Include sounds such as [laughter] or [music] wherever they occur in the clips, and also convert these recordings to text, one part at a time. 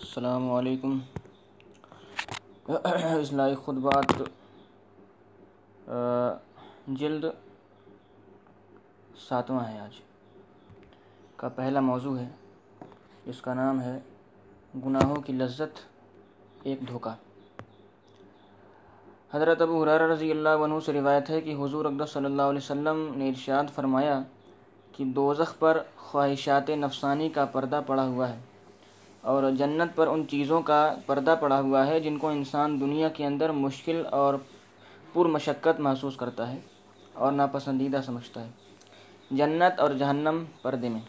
السلام علیکم۔ [clears throat] اصلاحی خطبات جلد ساتواں ہے آج۔ کا پہلا موضوع ہے۔ جس کا نام ہے گناہوں کی لذت، ایک دھوکہ۔ حضرت ابو حرار رضی اللہ عنہ سے روایت ہے کہ حضور اقدس صلی اللہ علیہ وسلم نے ارشاد فرمایا کہ دوزخ پر خواہشات نفسانی کا پردہ پڑا ہوا ہے۔ اور جنت پر ان چیزوں کا پردہ پڑا ہوا ہے جن کو انسان دنیا کے اندر مشکل اور پر مشقت محسوس کرتا ہے اور ناپسندیدہ سمجھتا ہے۔ جنت اور جہنم پردے میں۔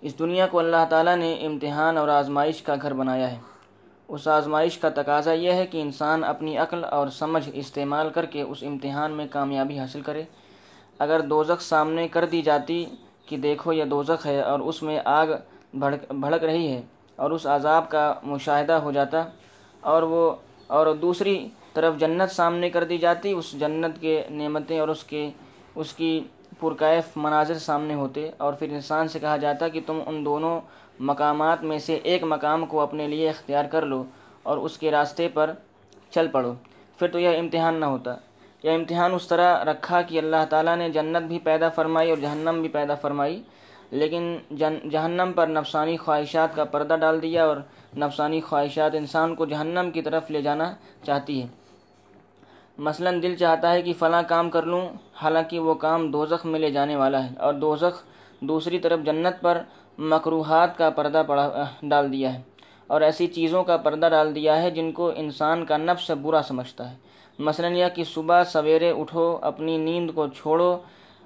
اس دنیا کو اللہ تعالیٰ نے امتحان اور آزمائش کا گھر بنایا ہے۔ اس آزمائش کا تقاضا یہ ہے کہ انسان اپنی عقل اور سمجھ استعمال کر کے اس امتحان میں کامیابی حاصل کرے۔ اگر دوزخ سامنے کر دی جاتی کہ دیکھو یہ دوزخ ہے اور اس میں آگ بھڑک بھڑک رہی ہے اور اس عذاب کا مشاہدہ ہو جاتا اور وہ اور دوسری طرف جنت سامنے کر دی جاتی، اس جنت کے نعمتیں اور اس کے اس کی پرکیف مناظر سامنے ہوتے اور پھر انسان سے کہا جاتا کہ تم ان دونوں مقامات میں سے ایک مقام کو اپنے لیے اختیار کر لو اور اس کے راستے پر چل پڑو۔ پھر تو یہ امتحان نہ ہوتا۔ یہ امتحان اس طرح رکھا کہ اللہ تعالیٰ نے جنت بھی پیدا فرمائی اور جہنم بھی پیدا فرمائی۔ لیکن جن جہنم پر نفسانی خواہشات کا پردہ ڈال دیا اور نفسانی خواہشات انسان کو جہنم کی طرف لے جانا چاہتی ہے۔ مثلا دل چاہتا ہے کہ فلاں کام کر لوں، حالانکہ وہ کام دوزخ میں لے جانے والا ہے اور دوزخ دوسری طرف جنت پر مقروحات کا پردہ پڑا ڈال دیا ہے اور ایسی چیزوں کا پردہ ڈال دیا ہے جن کو انسان کا نفس برا سمجھتا ہے۔ مثلا یہ کہ صبح سویرے اٹھو، اپنی نیند کو چھوڑو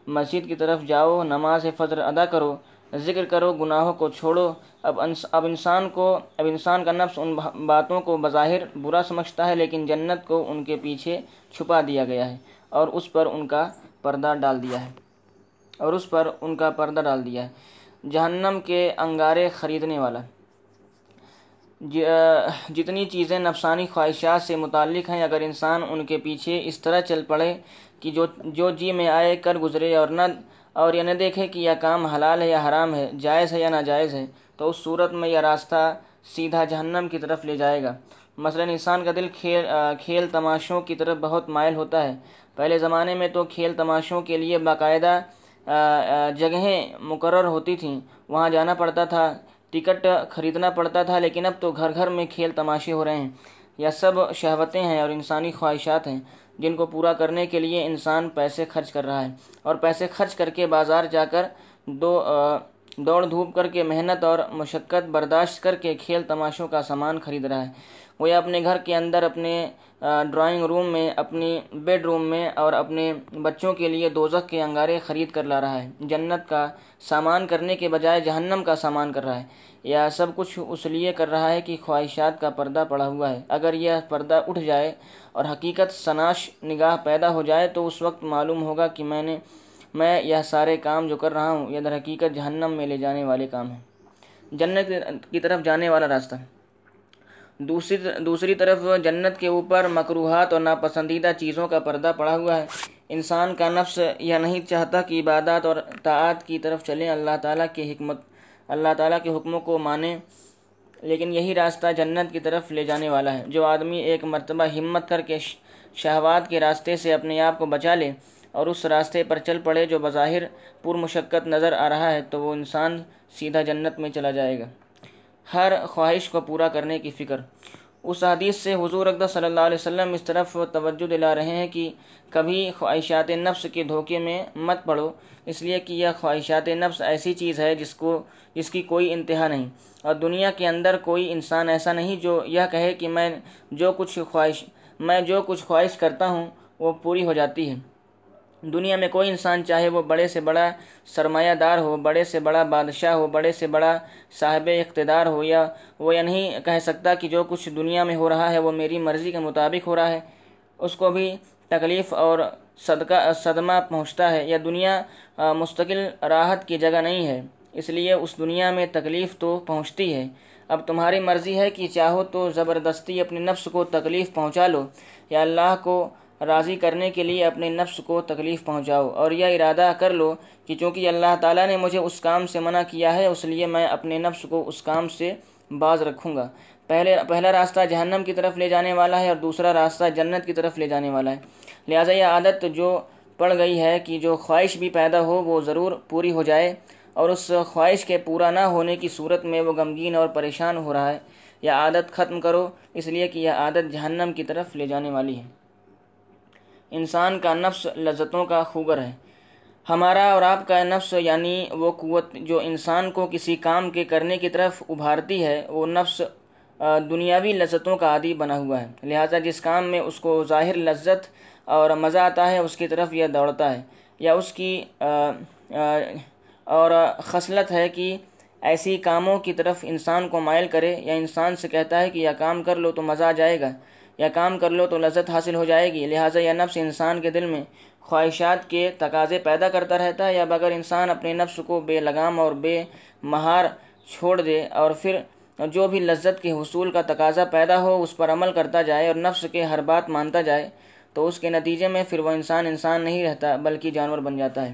مسجد کی طرف جاؤ، نماز فجر ادا کرو، ذکر کرو، گناہوں کو چھوڑو۔ اب اب انسان کو، اب انسان کا نفس ان باتوں کو بظاہر برا سمجھتا ہے، لیکن جنت کو ان کے پیچھے چھپا دیا گیا ہے اور اس پر ان کا پردہ ڈال دیا ہے۔ اور اس پر ان کا پردہ ڈال دیا ہے۔ جہنم کے انگارے خریدنے والا۔ جتنی چیزیں نفسانی خواہشات سے متعلق ہیں، اگر انسان ان کے پیچھے اس طرح چل پڑے کہ جو جو جی میں آئے کر گزرے اور نہ اور یہ نہ دیکھے کہ یہ کام حلال ہے یا حرام ہے، جائز ہے یا ناجائز ہے، تو اس صورت میں یہ راستہ سیدھا جہنم کی طرف لے جائے گا۔ مثلا انسان کا دل کھیل کھیل تماشوں کی طرف بہت مائل ہوتا ہے۔ پہلے زمانے میں تو کھیل تماشوں کے لیے باقاعدہ جگہیں مقرر ہوتی تھیں۔ وہاں جانا پڑتا تھا، ٹکٹ خریدنا پڑتا تھا، لیکن اب تو گھر گھر میں کھیل تماشے ہو رہے ہیں۔ یہ سب شہوتیں ہیں اور انسانی خواہشات ہیں۔ جن کو پورا کرنے کے لیے انسان پیسے خرچ کر رہا ہے۔ اور پیسے خرچ کر کے بازار جا کر دو دوڑ دھوپ کر کے محنت اور مشقت برداشت کر کے کھیل تماشوں کا سامان خرید رہا ہے۔ وہ اپنے گھر کے اندر اپنے ڈرائنگ روم میں، اپنی بیڈ روم میں اور اپنے بچوں کے لیے دوزخ کے انگارے خرید کر لا رہا ہے۔ جنت کا سامان کرنے کے بجائے جہنم کا سامان کر رہا ہے۔ یا سب کچھ اس لیے کر رہا ہے کہ خواہشات کا پردہ پڑا ہوا ہے۔ اگر یہ پردہ اٹھ جائے اور حقیقت سناش نگاہ پیدا ہو جائے تو اس وقت معلوم ہوگا کہ میں نے، میں یہ سارے کام جو کر رہا ہوں، یہ در حقیقت جہنم میں لے جانے والے کام ہیں۔ جنت کی طرف جانے والا راستہ۔ دوسری دوسری طرف جنت کے اوپر مقروحات اور ناپسندیدہ چیزوں کا پردہ پڑا ہوا ہے۔ انسان کا نفس یہ نہیں چاہتا کہ عبادات اور طاعت کی طرف چلیں۔ اللہ تعالیٰ کی حکمت اللہ تعالیٰ کے حکموں کو مانیں، لیکن یہی راستہ جنت کی طرف لے جانے والا ہے۔ جو آدمی ایک مرتبہ ہمت کر کے شہوات کے راستے سے اپنے آپ کو بچا لے اور اس راستے پر چل پڑے جو بظاہر پر مشقت نظر آ رہا ہے، تو وہ انسان سیدھا جنت میں چلا جائے گا۔ ہر خواہش کو پورا کرنے کی فکر۔ اس حدیث سے حضور اقدس صلی اللہ علیہ وسلم اس طرف توجہ دلا رہے ہیں کہ کبھی خواہشات نفس کے دھوکے میں مت پڑو، اس لیے کہ یہ خواہشات نفس ایسی چیز ہے جس کو، جس کی کوئی انتہا نہیں۔ اور دنیا کے اندر کوئی انسان ایسا نہیں جو یہ کہے کہ میں جو کچھ خواہش، میں جو کچھ خواہش کرتا ہوں، وہ پوری ہو جاتی ہے۔ دنیا میں کوئی انسان چاہے وہ بڑے سے بڑا سرمایہ دار ہو، بڑے سے بڑا بادشاہ ہو، بڑے سے بڑا صاحب اقتدار ہو، یا وہ یہ نہیں کہہ سکتا کہ جو کچھ دنیا میں ہو رہا ہے وہ میری مرضی کے مطابق ہو رہا ہے۔ اس کو بھی تکلیف اور صدقہ، صدمہ پہنچتا ہے۔ یا دنیا مستقل راحت کی جگہ نہیں ہے۔ اس لیے اس دنیا میں تکلیف تو پہنچتی ہے۔ اب تمہاری مرضی ہے کہ چاہو تو زبردستی اپنے نفس کو تکلیف پہنچا لو۔ یا اللہ کو راضی کرنے کے لیے اپنے نفس کو تکلیف پہنچاؤ اور یہ ارادہ کر لو کہ چونکہ اللہ تعالیٰ نے مجھے اس کام سے منع کیا ہے، اس لیے میں اپنے نفس کو اس کام سے باز رکھوں گا۔ پہلے، پہلا راستہ جہنم کی طرف لے جانے والا ہے اور دوسرا راستہ جنت کی طرف لے جانے والا ہے۔ لہٰذا یہ عادت جو پڑ گئی ہے کہ جو خواہش بھی پیدا ہو، وہ ضرور پوری ہو جائے اور اس خواہش کے پورا نہ ہونے کی صورت میں وہ غمگین اور پریشان ہو رہا ہے۔ یہ عادت ختم کرو، اس لیے کہ یہ عادت جہنم کی طرف لے جانے والی ہے۔ انسان کا نفس لذتوں کا خوگر ہے۔ ہمارا اور آپ کا نفس یعنی وہ قوت جو انسان کو کسی کام کے کرنے کی طرف ابھارتی ہے، وہ نفس دنیاوی لذتوں کا عادی بنا ہوا ہے۔ لہٰذا جس کام میں اس کو ظاہر لذت اور مزہ آتا ہے، اس کی طرف یہ دوڑتا ہے۔ یا اس کی اور خصلت ہے کہ ایسی کاموں کی طرف انسان کو مائل کرے، یا انسان سے کہتا ہے کہ یہ کام کر لو تو مزہ آ جائے گا۔ یا کام کر لو تو لذت حاصل ہو جائے گی۔ لہٰذا یہ نفس انسان کے دل میں خواہشات کے تقاضے پیدا کرتا رہتا ہے یا بغیر انسان اپنے نفس کو بے لگام اور بے مہار چھوڑ دے اور پھر جو بھی لذت کے حصول کا تقاضا پیدا ہو اس پر عمل کرتا جائے اور نفس کے ہر بات مانتا جائے تو اس کے نتیجے میں پھر وہ انسان انسان نہیں رہتا بلکہ جانور بن جاتا ہے۔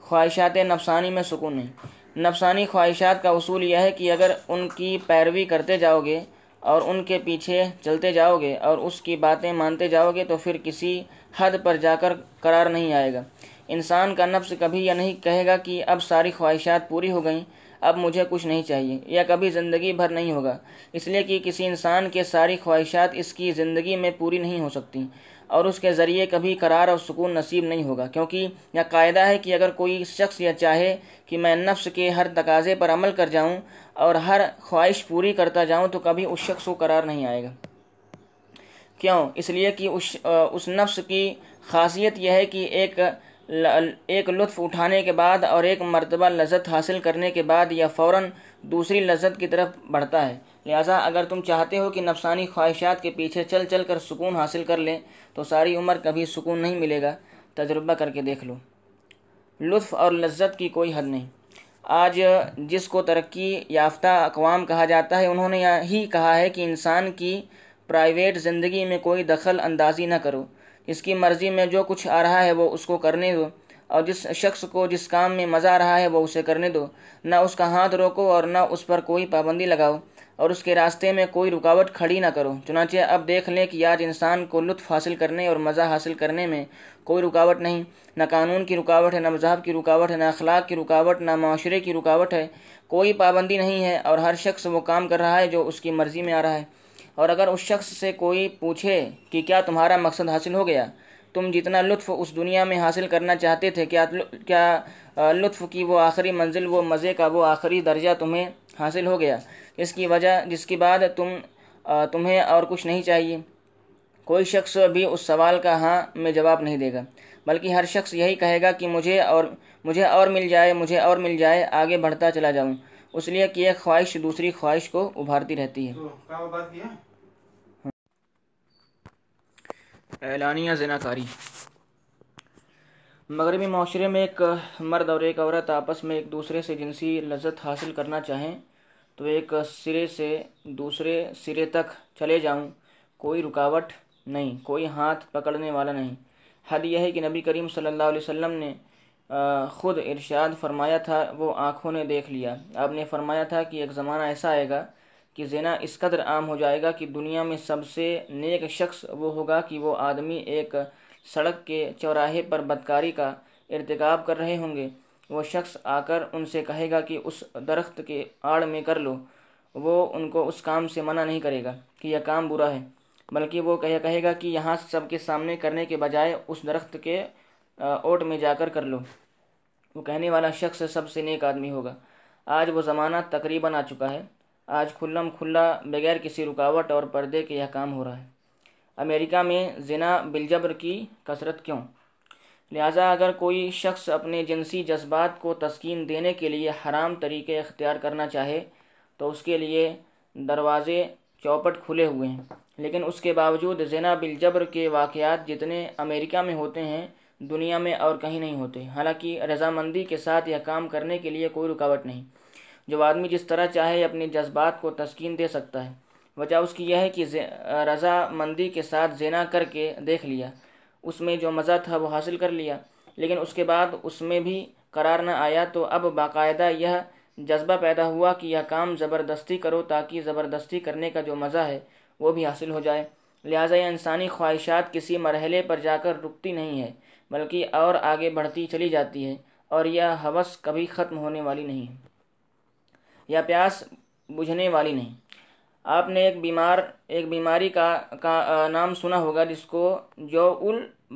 خواہشات نفسانی میں سکون نہیں نفسانی خواہشات کا اصول یہ ہے کہ اگر ان کی پیروی کرتے جاؤ گے اور ان کے پیچھے چلتے جاؤ گے اور اس کی باتیں مانتے جاؤ گے تو پھر کسی حد پر جا کر قرار نہیں آئے گا۔ انسان کا نفس کبھی یہ نہیں کہے گا کہ اب ساری خواہشات پوری ہو گئیں، اب مجھے کچھ نہیں چاہیے، یا کبھی زندگی بھر نہیں ہوگا۔ اس لیے کہ کسی انسان کے ساری خواہشات اس کی زندگی میں پوری نہیں ہو سکتی۔ اور اس کے ذریعے کبھی قرار اور سکون نصیب نہیں ہوگا۔ کیونکہ یہ قاعدہ ہے کہ اگر کوئی شخص یہ چاہے کہ میں نفس کے ہر تقاضے پر عمل کر جاؤں اور ہر خواہش پوری کرتا جاؤں تو کبھی اس شخص کو قرار نہیں آئے گا۔ کیوں؟ اس لیے کہ اس اس نفس کی خاصیت یہ ہے کہ ایک ایک لطف اٹھانے کے بعد اور ایک مرتبہ لذت حاصل کرنے کے بعد یا فوراً دوسری لذت کی طرف بڑھتا ہے۔ لہٰذا اگر تم چاہتے ہو کہ نفسانی خواہشات کے پیچھے چل چل کر سکون حاصل کر لیں، تو ساری عمر کبھی سکون نہیں ملے گا۔ تجربہ کر کے دیکھ لو۔ لطف اور لذت کی کوئی حد نہیں۔ آج جس کو ترقی یافتہ اقوام کہا جاتا ہے، انہوں نے یہی کہا ہے کہ انسان کی پرائیویٹ زندگی میں کوئی دخل اندازی نہ کرو۔ اس کی مرضی میں جو کچھ آ رہا ہے، وہ اس کو کرنے دو۔ اور جس شخص کو جس کام میں مزہ آ رہا ہے، وہ اسے کرنے دو۔ نہ اس کا ہاتھ روکو اور نہ اس پر کوئی پابندی لگاؤ۔ اور اس کے راستے میں کوئی رکاوٹ کھڑی نہ کرو۔ چنانچہ اب دیکھ لیں کہ آج انسان کو لطف حاصل کرنے اور مزہ حاصل کرنے میں کوئی رکاوٹ نہیں۔ نہ قانون کی رکاوٹ ہے، نہ مذہب کی رکاوٹ ہے، نہ اخلاق کی رکاوٹ، نہ معاشرے کی رکاوٹ ہے۔ کوئی پابندی نہیں ہے اور ہر شخص وہ کام کر رہا ہے جو اس کی مرضی میں آ رہا ہے۔ اور اگر اس شخص سے کوئی پوچھے کہ کیا تمہارا مقصد حاصل ہو گیا؟ تم جتنا لطف اس دنیا میں حاصل کرنا چاہتے تھے، کیا کیا لطف کی وہ آخری منزل، وہ مزے کا وہ آخری درجہ تمہیں حاصل ہو گیا۔ اس کی وجہ جس کی بعد تم تمہیں اور کچھ نہیں چاہیے۔ کوئی شخص بھی اس سوال کا ہاں میں جواب نہیں دے گا بلکہ ہر شخص یہی کہے گا کہ مجھے اور مجھے اور مل جائے مجھے اور مل جائے آگے بڑھتا چلا جاؤں۔ اس لیے کہ ایک خواہش دوسری خواہش کو ابھارتی رہتی ہے۔ اعلانیہ زنا کاری مغربی معاشرے میں ایک مرد اور ایک عورت آپس میں ایک دوسرے سے جنسی لذت حاصل کرنا چاہیں تو ایک سرے سے دوسرے سرے تک چلے جاؤں، کوئی رکاوٹ نہیں، کوئی ہاتھ پکڑنے والا نہیں۔ حد یہ ہے کہ نبی کریم صلی اللہ علیہ وسلم نے خود ارشاد فرمایا تھا، وہ آنکھوں نے دیکھ لیا۔ آپ نے فرمایا تھا کہ ایک زمانہ ایسا آئے گا کہ زنا اس قدر عام ہو جائے گا کہ دنیا میں سب سے نیک شخص وہ ہوگا کہ وہ آدمی ایک سڑک کے چوراہے پر بدکاری کا ارتکاب کر رہے ہوں گے۔ وہ شخص آ کر ان سے کہے گا کہ اس درخت کے آڑ میں کر لو۔ وہ ان کو اس کام سے منع نہیں کرے گا کہ یہ کام برا ہے، بلکہ وہ کہے کہے گا کہ یہاں سب کے سامنے کرنے کے بجائے اس درخت کے اوٹ میں جا کر کر لو۔ وہ کہنے والا شخص سب سے نیک آدمی ہوگا۔ آج وہ زمانہ تقریباً آ چکا ہے۔ آج کھلم کھلا بغیر کسی رکاوٹ اور پردے کے یہ کام ہو رہا ہے۔ امریکہ میں زنا بلجبر کی کثرت کیوں؟ لہٰذا اگر کوئی شخص اپنے جنسی جذبات کو تسکین دینے کے لیے حرام طریقے اختیار کرنا چاہے تو اس کے لیے دروازے چوپٹ کھلے ہوئے ہیں۔ لیکن اس کے باوجود زنا بالجبر کے واقعات جتنے امریکہ میں ہوتے ہیں، دنیا میں اور کہیں نہیں ہوتے۔ حالانکہ رضامندی کے ساتھ یہ کام کرنے کے لیے کوئی رکاوٹ نہیں۔ جو آدمی جس طرح چاہے اپنے جذبات کو تسکین دے سکتا ہے۔ وجہ اس کی یہ ہے کہ رضامندی کے ساتھ زنا کر کے دیکھ لیا۔ اس میں جو مزہ تھا وہ حاصل کر لیا۔ لیکن اس کے بعد اس میں بھی قرار نہ آیا تو اب باقاعدہ یہ جذبہ پیدا ہوا کہ یہ کام زبردستی کرو تاکہ زبردستی کرنے کا جو مزہ ہے وہ بھی حاصل ہو جائے۔ لہٰذا یہ انسانی خواہشات کسی مرحلے پر جا کر رکتی نہیں ہے، بلکہ اور آگے بڑھتی چلی جاتی ہے اور یہ حوث کبھی ختم ہونے والی نہیں ہے۔ یا پیاس بجھنے والی نہیں۔ آپ نے ایک بیمار، ایک بیماری کا کا نام سنا ہوگا جس کو جو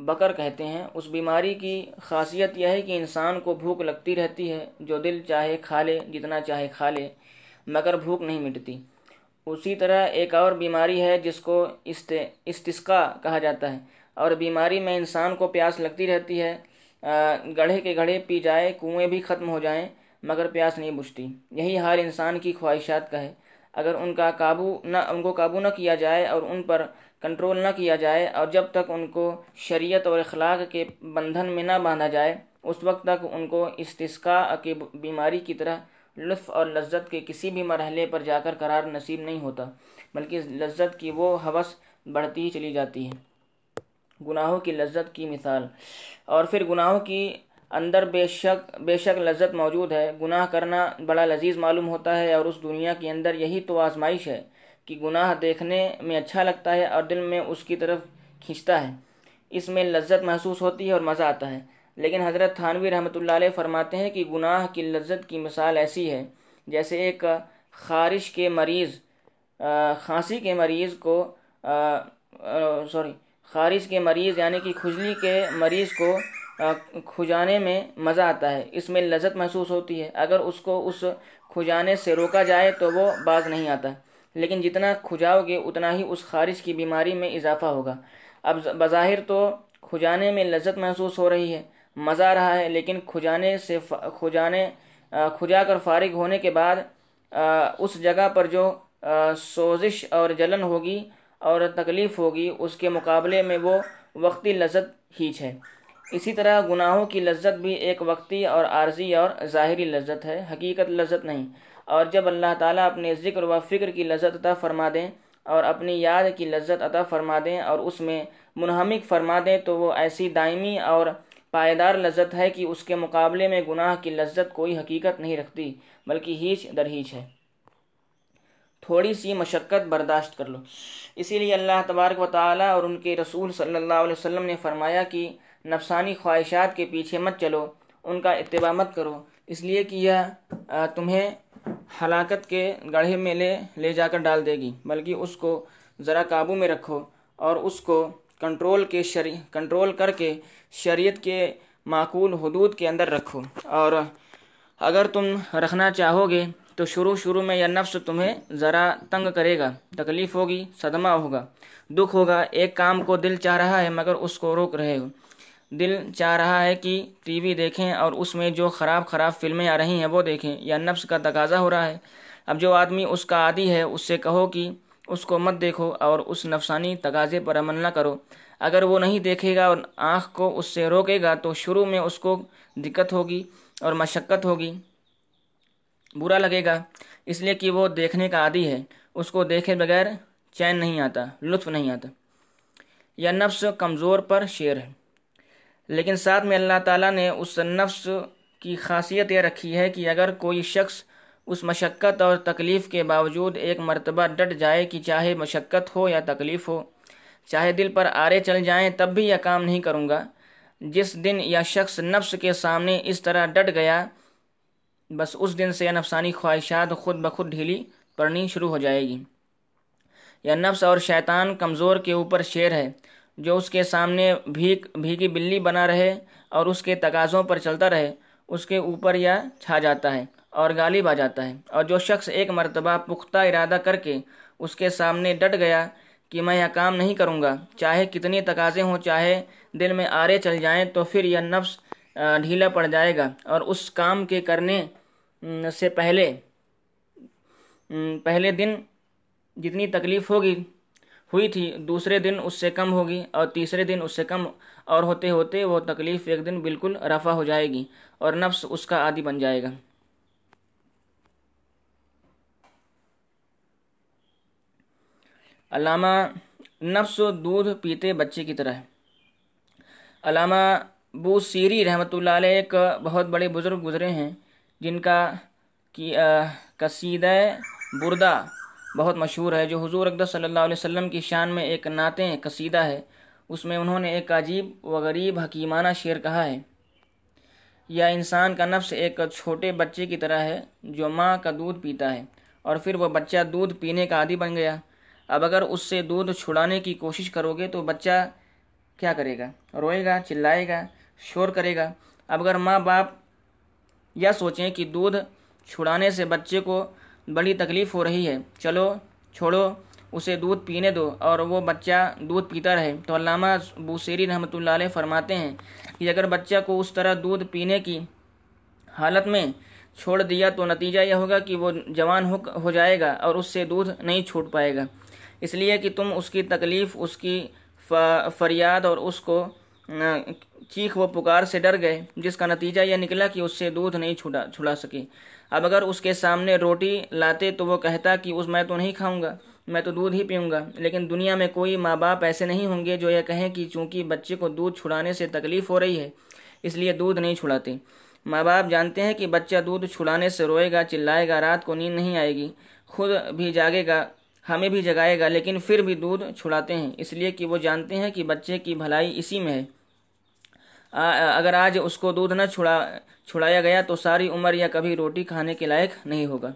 بکر کہتے ہیں۔ اس بیماری کی خاصیت یہ ہے کہ انسان کو بھوک لگتی رہتی ہے، جو دل چاہے کھا لے، جتنا چاہے کھا لے، مگر بھوک نہیں مٹتی۔ اسی طرح ایک اور بیماری ہے جس کو استسقا کہا جاتا ہے۔ اور بیماری میں انسان کو پیاس لگتی رہتی ہے گڑھے کے گڑھے پی جائے، کنویں بھی ختم ہو جائیں، مگر پیاس نہیں بجھتی۔ یہی حال انسان کی خواہشات کا ہے۔ اگر ان کا قابو نہ ان کو قابو نہ کیا جائے اور ان پر کنٹرول نہ کیا جائے اور جب تک ان کو شریعت اور اخلاق کے بندھن میں نہ باندھا جائے، اس وقت تک ان کو استسقاء کی بیماری کی طرح لطف اور لذت کے کسی بھی مرحلے پر جا کر قرار نصیب نہیں ہوتا، بلکہ لذت کی وہ حوث بڑھتی ہی چلی جاتی ہے۔ گناہوں کی لذت کی مثال۔ اور پھر گناہوں کی اندر بے شک بے شک لذت موجود ہے۔ گناہ کرنا بڑا لذیذ معلوم ہوتا ہے اور اس دنیا کے اندر یہی تو آزمائش ہے کہ گناہ دیکھنے میں اچھا لگتا ہے اور دل میں اس کی طرف کھینچتا ہے۔ اس میں لذت محسوس ہوتی ہے اور مزہ آتا ہے۔ لیکن حضرت تھانوی رحمۃ اللہ علیہ فرماتے ہیں کہ گناہ کی لذت کی مثال ایسی ہے، جیسے ایک خارش کے مریض کھانسی کے مریض کو سوری، خارش کے مریض یعنی کہ کھجلی کے مریض کو کھجانے میں مزہ آتا ہے، اس میں لذت محسوس ہوتی ہے۔ اگر اس کو اس کھجانے سے روکا جائے تو وہ باز نہیں آتا۔ لیکن جتنا کھجاؤ گے، اتنا ہی اس خارش کی بیماری میں اضافہ ہوگا۔ اب بظاہر تو کھجانے میں لذت محسوس ہو رہی ہے، مزہ آ رہا ہے، لیکن کھجانے سے کھجانے کھجا کر فارغ ہونے کے بعد اس جگہ پر جو سوزش اور جلن ہوگی اور تکلیف ہوگی، اس کے مقابلے میں وہ وقتی لذت ہیچ ہے۔ اسی طرح گناہوں کی لذت بھی ایک وقتی اور عارضی اور ظاہری لذت ہے، حقیقت لذت نہیں۔ اور جب اللہ تعالیٰ اپنے ذکر و فکر کی لذت عطا فرما دیں اور اپنی یاد کی لذت عطا فرما دیں اور اس میں منہمک فرما دیں، تو وہ ایسی دائمی اور پائیدار لذت ہے کہ اس کے مقابلے میں گناہ کی لذت کوئی حقیقت نہیں رکھتی، بلکہ ہیچ در ہیچ ہے۔ تھوڑی سی مشقت برداشت کر لو۔ اسی لیے اللہ تبارک و تعالیٰ اور ان کے رسول صلی اللہ علیہ وسلم نے فرمایا کہ نفسانی خواہشات کے پیچھے مت چلو، ان کا اتباع مت کرو۔ اس لیے کہ یہ تمہیں ہلاکت کے گڑھے میں لے لے جا کر ڈال دے گی، بلکہ اس کو ذرا قابو میں رکھو اور اس کو کنٹرول کے شری، کنٹرول کر کے شریعت کے معقول حدود کے اندر رکھو۔ اور اگر تم رکھنا چاہو گے تو شروع شروع میں یہ نفس تمہیں ذرا تنگ کرے گا، تکلیف ہوگی، صدمہ ہوگا، دکھ ہوگا، ایک کام کو دل چاہ رہا ہے مگر اس کو روک رہے ہو۔ دل چاہ رہا ہے کہ ٹی وی دیکھیں اور اس میں جو خراب خراب فلمیں آ رہی ہیں وہ دیکھیں، یا نفس کا تقاضا ہو رہا ہے۔ اب جو آدمی اس کا عادی ہے، اس سے کہو کہ اس کو مت دیکھو اور اس نفسانی تقاضے پر عمل نہ کرو۔ اگر وہ نہیں دیکھے گا اور آنکھ کو اس سے روکے گا تو شروع میں اس کو دقت ہوگی اور مشقت ہوگی، برا لگے گا۔ اس لیے کہ وہ دیکھنے کا عادی ہے، اس کو دیکھے بغیر چین نہیں آتا، لطف نہیں آتا۔ یا نفس کمزور پر شیر ہے۔ لیکن ساتھ میں اللہ تعالیٰ نے اس نفس کی خاصیت یہ رکھی ہے کہ اگر کوئی شخص اس مشقت اور تکلیف کے باوجود ایک مرتبہ ڈٹ جائے کہ چاہے مشقت ہو یا تکلیف ہو، چاہے دل پر آرے چل جائیں، تب بھی یہ کام نہیں کروں گا۔ جس دن یا شخص نفس کے سامنے اس طرح ڈٹ گیا، بس اس دن سے یہ نفسانی خواہشات خود بخود ڈھیلی پڑنی شروع ہو جائے گی۔ یا نفس اور شیطان کمزور کے اوپر شیر ہے۔ جو اس کے سامنے بھیگ بھیگی بلی بنا رہے اور اس کے تقاضوں پر چلتا رہے، اس کے اوپر یا چھا جاتا ہے اور غالب آ جاتا ہے۔ اور جو شخص ایک مرتبہ پختہ ارادہ کر کے اس کے سامنے ڈٹ گیا کہ میں یہ کام نہیں کروں گا، چاہے کتنی تقاضے ہوں، چاہے دل میں آرے چل جائیں، تو پھر یہ نفس ڈھیلا پڑ جائے گا۔ اور اس کام کے کرنے سے پہلے پہلے دن جتنی تکلیف ہوگی ہوئی تھی۔ دوسرے دن اس سے کم ہوگی اور تیسرے دن اس سے کم، اور ہوتے ہوتے وہ تکلیف ایک دن بالکل رفع ہو جائے گی اور نفس اس کا عادی بن جائے گا۔ علامہ، نفس دودھ پیتے بچے کی طرح۔ علامہ بو سیری رحمۃ اللہ علیہ ایک بہت بڑے بزرگ گزرے ہیں، جن کا کی قصیدہ بردہ بہت مشہور ہے، جو حضور اقدس صلی اللہ علیہ وسلم کی شان میں ایک نعتیں قصیدہ ہے۔ اس میں انہوں نے ایک عجیب و غریب حکیمانہ شعر کہا ہے۔ یا انسان کا نفس ایک چھوٹے بچے کی طرح ہے، جو ماں کا دودھ پیتا ہے، اور پھر وہ بچہ دودھ پینے کا عادی بن گیا۔ اب اگر اس سے دودھ چھڑانے کی کوشش کرو گے تو بچہ کیا کرے گا؟ روئے گا، چلائے گا، شور کرے گا۔ اب اگر ماں باپ یا سوچیں کہ دودھ چھڑانے سے بچے کو بڑی تکلیف ہو رہی ہے۔ چلو، چھوڑو، اسے دودھ پینے دو۔ اور وہ بچہ دودھ پیتا رہے۔ تو علامہ بوسیری رحمۃ اللہ علیہ فرماتے ہیں کہ اگر بچہ کو اس طرح دودھ پینے کی حالت میں چھوڑ دیا تو نتیجہ یہ ہوگا کہ وہ جوان ہو جائے گا اور اس سے دودھ نہیں چھوٹ پائے گا۔ اس لیے کہ تم اس کی تکلیف، اس کی فریاد اور اس کو چیخ و پکار سے ڈر گئے، جس کا نتیجہ یہ نکلا کہ اس سے دودھ نہیں چھڑا چھڑا سکے۔ اب اگر اس کے سامنے روٹی لاتے تو وہ کہتا کہ اس میں تو نہیں کھاؤں گا، میں تو دودھ ہی پیوں گا۔ لیکن دنیا میں کوئی ماں باپ ایسے نہیں ہوں گے جو یہ کہیں کہ چونکہ بچے کو دودھ چھڑانے سے تکلیف ہو رہی ہے، اس لیے دودھ نہیں چھڑاتے۔ ماں باپ جانتے ہیں کہ بچہ دودھ چھڑانے سے روئے گا، چلائے گا، رات کو نیند نہیں آئے گی، خود بھی جاگے گا، ہمیں بھی جگائے گا، لیکن پھر بھی دودھ چھڑاتے ہیں۔ اس لیے کہ وہ جانتے ہیں کہ بچے کی بھلائی اسی میں ہے۔ اگر آج اس کو دودھ نہ چھڑا، چھڑایا گیا تو ساری عمر یا کبھی روٹی کھانے کے لائق نہیں ہوگا۔